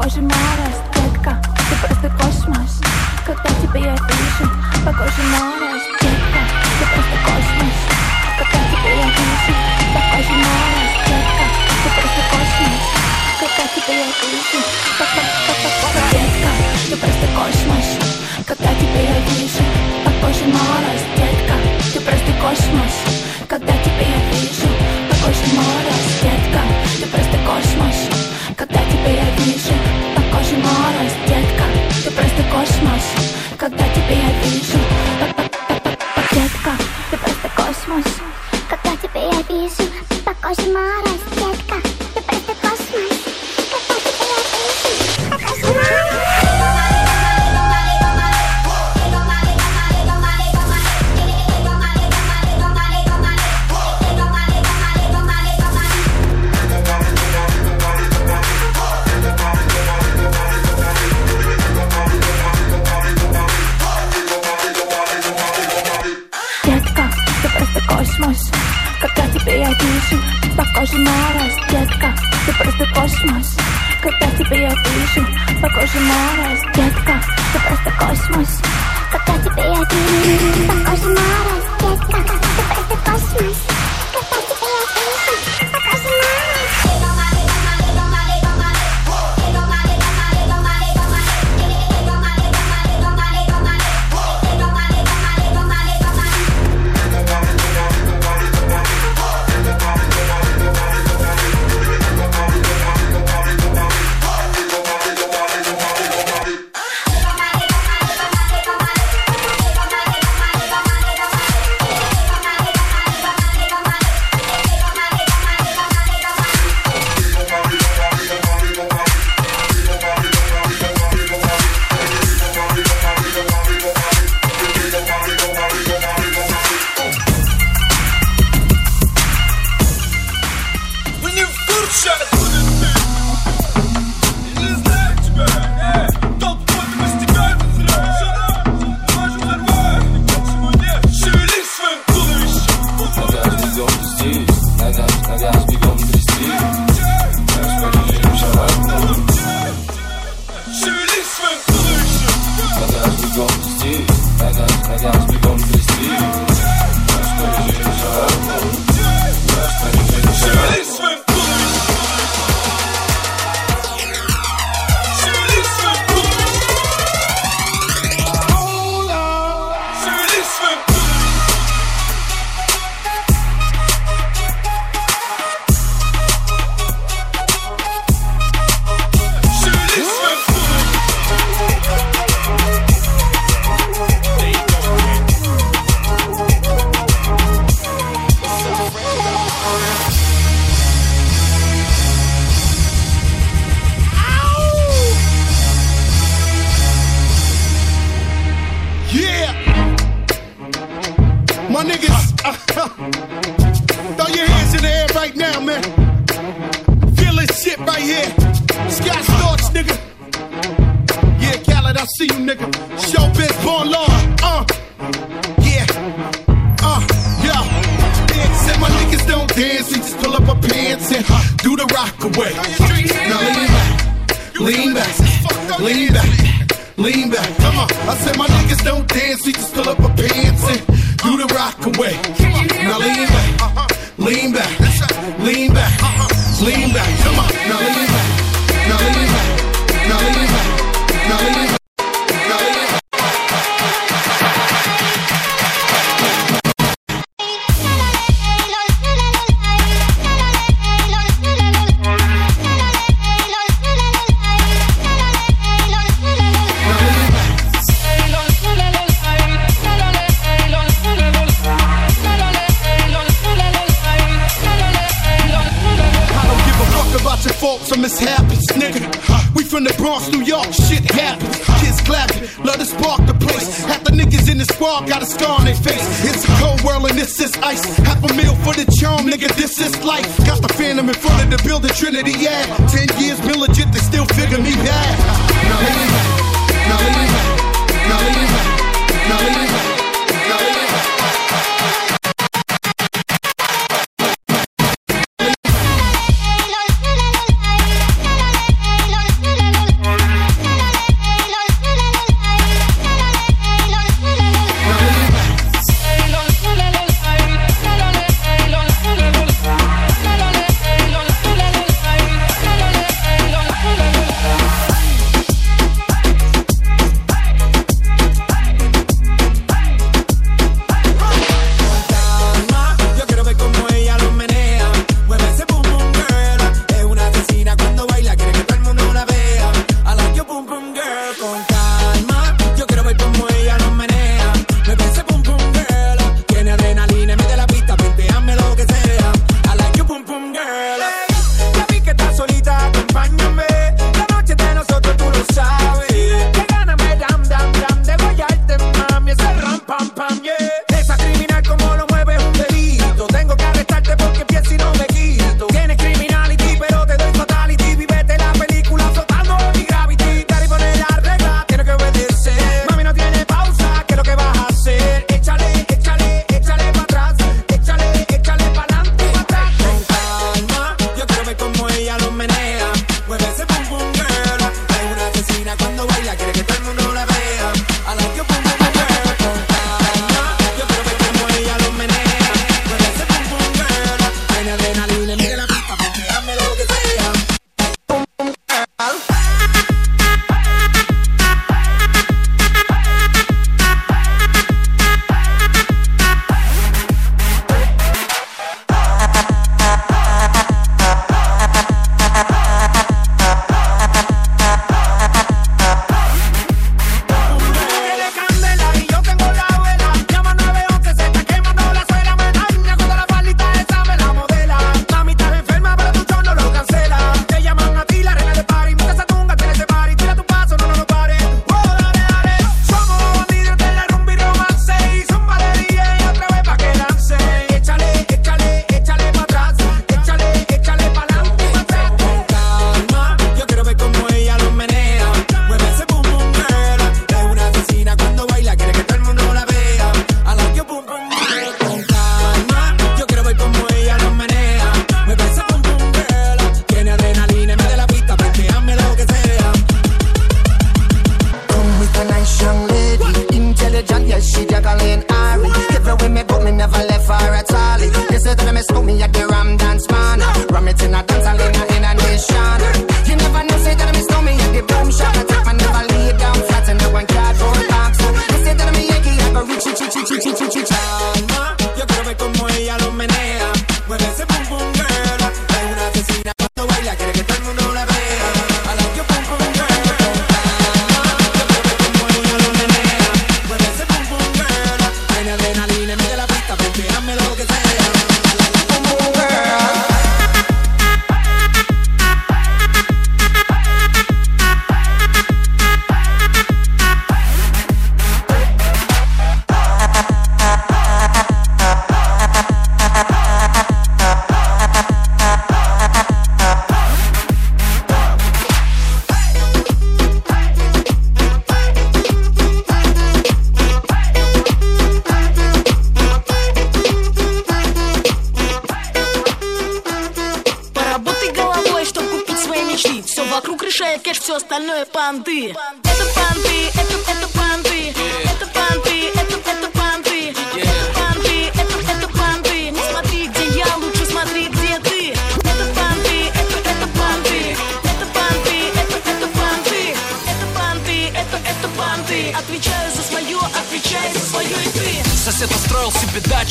Похоже, моя расцветка Ты просто космос Когда тебя я вижу Похоже, моя детка, Ты просто космос Когда тебя я вижу Похоже, моя детка, Ты просто космос Когда тебя я вижу Расцветка Ты просто космос Когда тебя я вижу Похоже, моя расцветка Ты просто космос Когда тебя я вижу Похоже, моя детка, Ты просто космос тебе я вижу. По коже мороз, детка. Ты просто космос, когда тебе я вижу? Детка, ты просто космос. Когда тебе я вижу? По коже мороз. Cause Now lean back, lean back, uh-huh. lean back, uh-huh. lean back. Come on, now lean back. life. Got the phantom in front of the building, Trinity, yeah.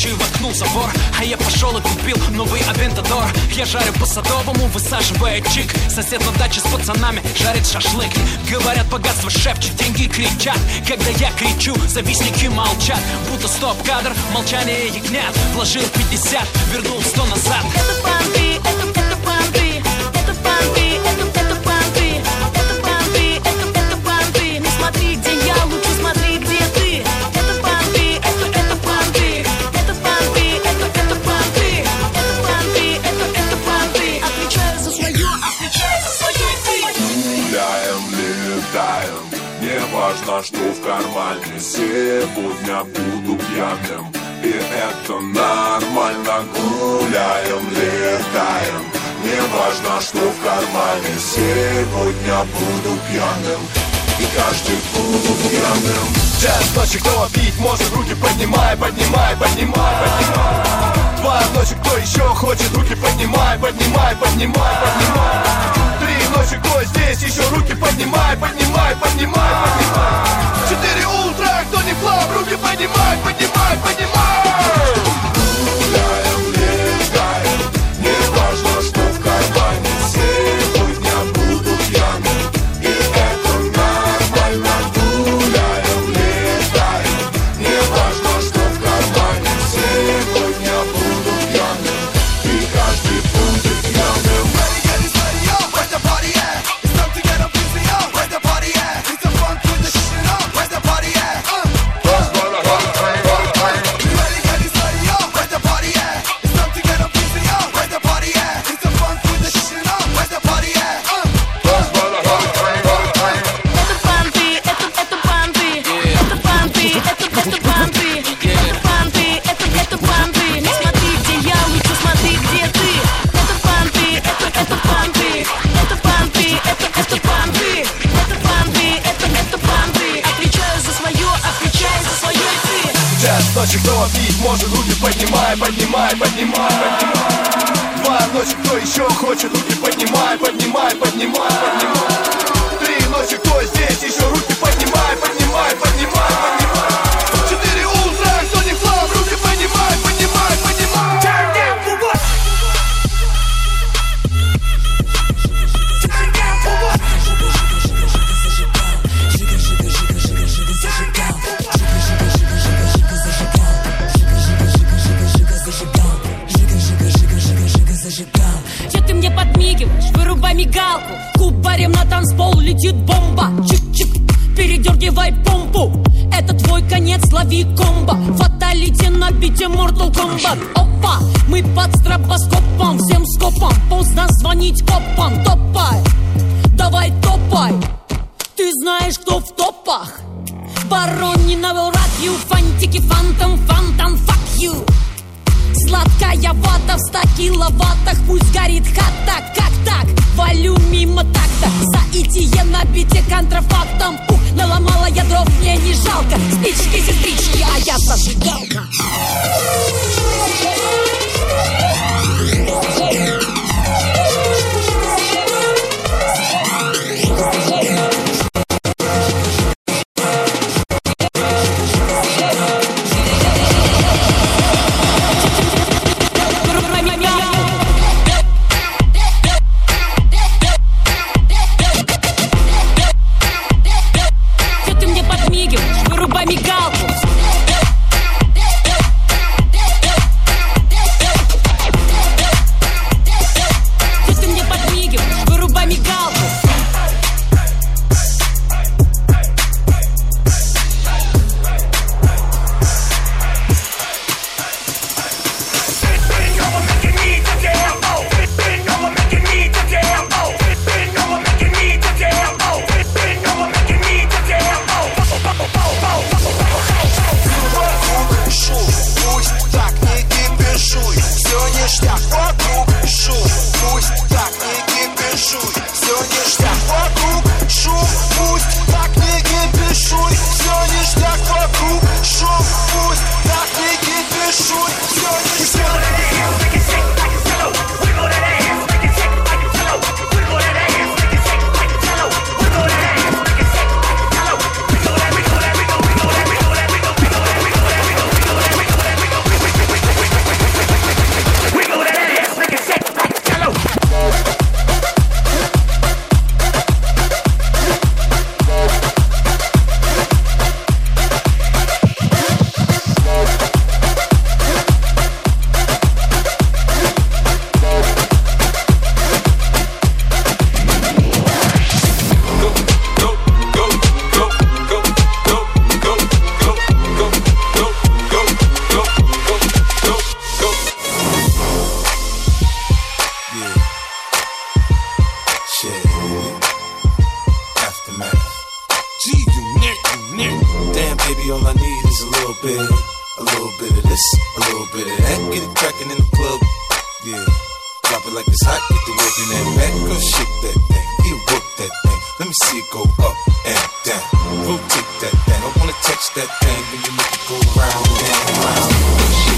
Себе дачу и воткнул забор. А я пошел и купил новый Авентадор. Я жарю по садовому, высаживая чик. Сосед на даче с пацанами жарит шашлык. Говорят, богатство шепчет, деньги кричат. Когда я кричу, завистники молчат. Будто стоп-кадр, молчание ягнят. Вложил 50, вернул 100 назад. Это важно, что в кармане Сегодня буду пьяным И это нормально Гуляем, летаем Не важно, что в кармане Сегодня буду пьяным И каждый буду пьяным Час ночи, кто пить может, руки поднимай, поднимай, поднимай, поднимай. Два ночи, кто еще хочет, руки поднимай, поднимай, поднимай, поднимай. Кто здесь еще руки поднимай, поднимай, поднимай, поднимай. Четыре утра, кто не плав, руки поднимай, поднимай, поднимай. Кто пить может, руки поднимай, поднимай, поднимай, поднимай. Два ночи, кто еще хочет, руки поднимай, поднимай, поднимай, поднимай. Три ночи, кто здесь еще руки поднимай, поднимай, поднимай. Мигалку. Кубарем на танцпол летит бомба. Чик-чик, передергивай помпу. Это твой конец, лови комбо. Фаталити на бите Mortal Kombat. Опа, мы под стробоскопом Всем скопом, поздно звонить копам. Топай, давай топай. Ты знаешь, кто в топах. Will rock you Фантики, фантом, фантом, fuck you Сладкая вата в ста киловаттах Пусть горит хата, как так? Валю мимо такта. За итие на бите контрафактом. Ух, наломала я дров, мне не жалко. Спички, сестрички, а я зажигалка get it crackin' in the club. Yeah, drop it like it's hot, get the work in that back. Go shake that thing, it work that thing. Let me see it go up and down. Rotate that thing, I wanna touch that thing when you make it go round and round.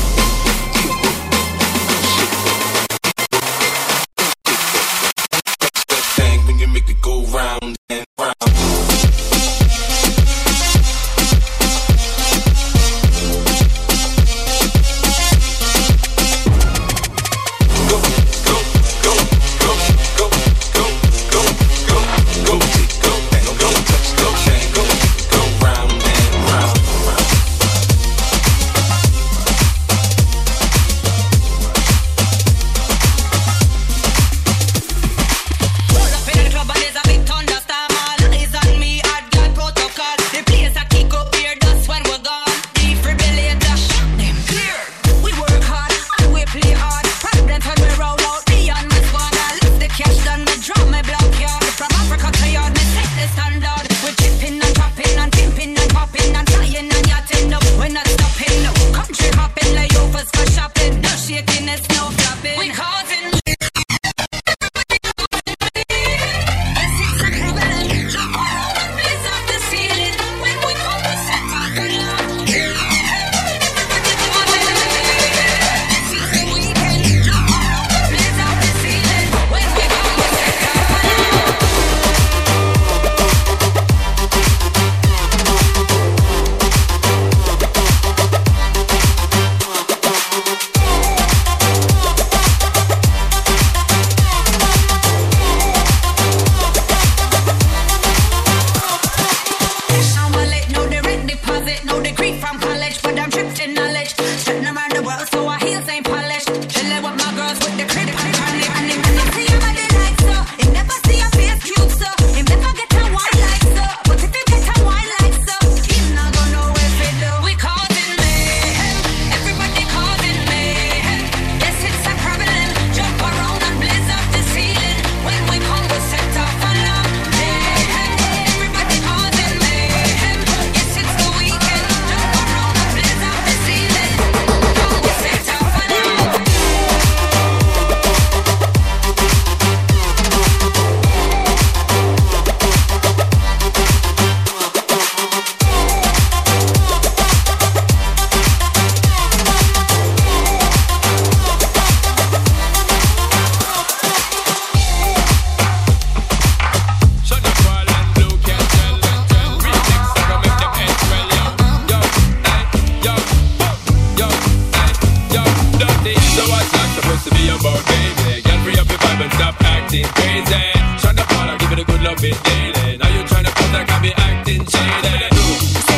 So what's life supposed to be about, baby? Get free up your vibe and stop acting crazy. Trying to follow, give it a good love it daily. Now you trying to pose like I be acting shady.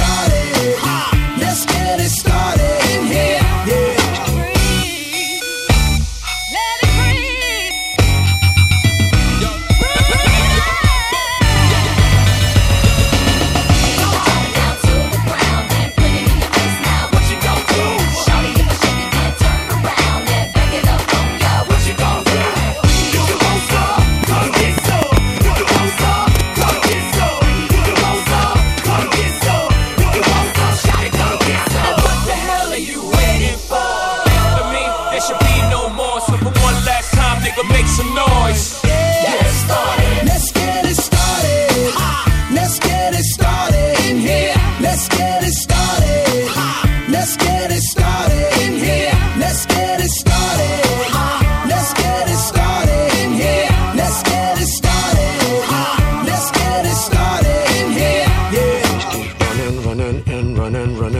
star running and running, running.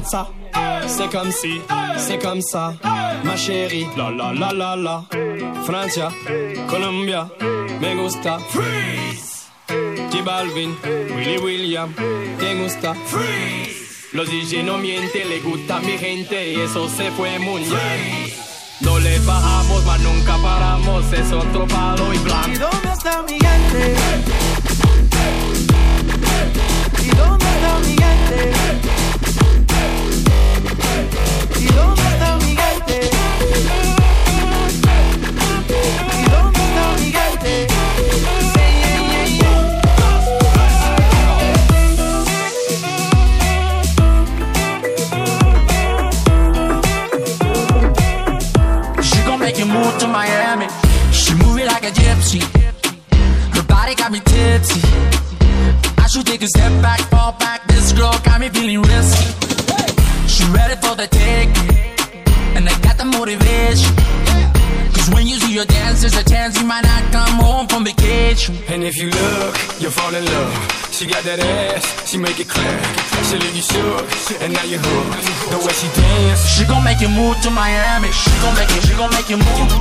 Apenas comienza. C'est comme si, c'est comme ça, ma chérie. La la la la la. Francia, Colombia, me gusta. Freeze. J Balvin, Willy William, te gusta. Freeze. Los DJ no mienten, le gusta a mi gente y eso se fue muy bien. No le bajamos, mas nunca paramos, es otro palo y ¿Y blanco. dónde está mi gente? Make you move to Miami. She gon' make you, she gon' make you move.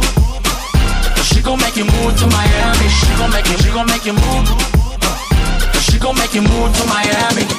She gon' make you move to Miami. She gon' make you, she gon' make you move. She gon' make you move to Miami.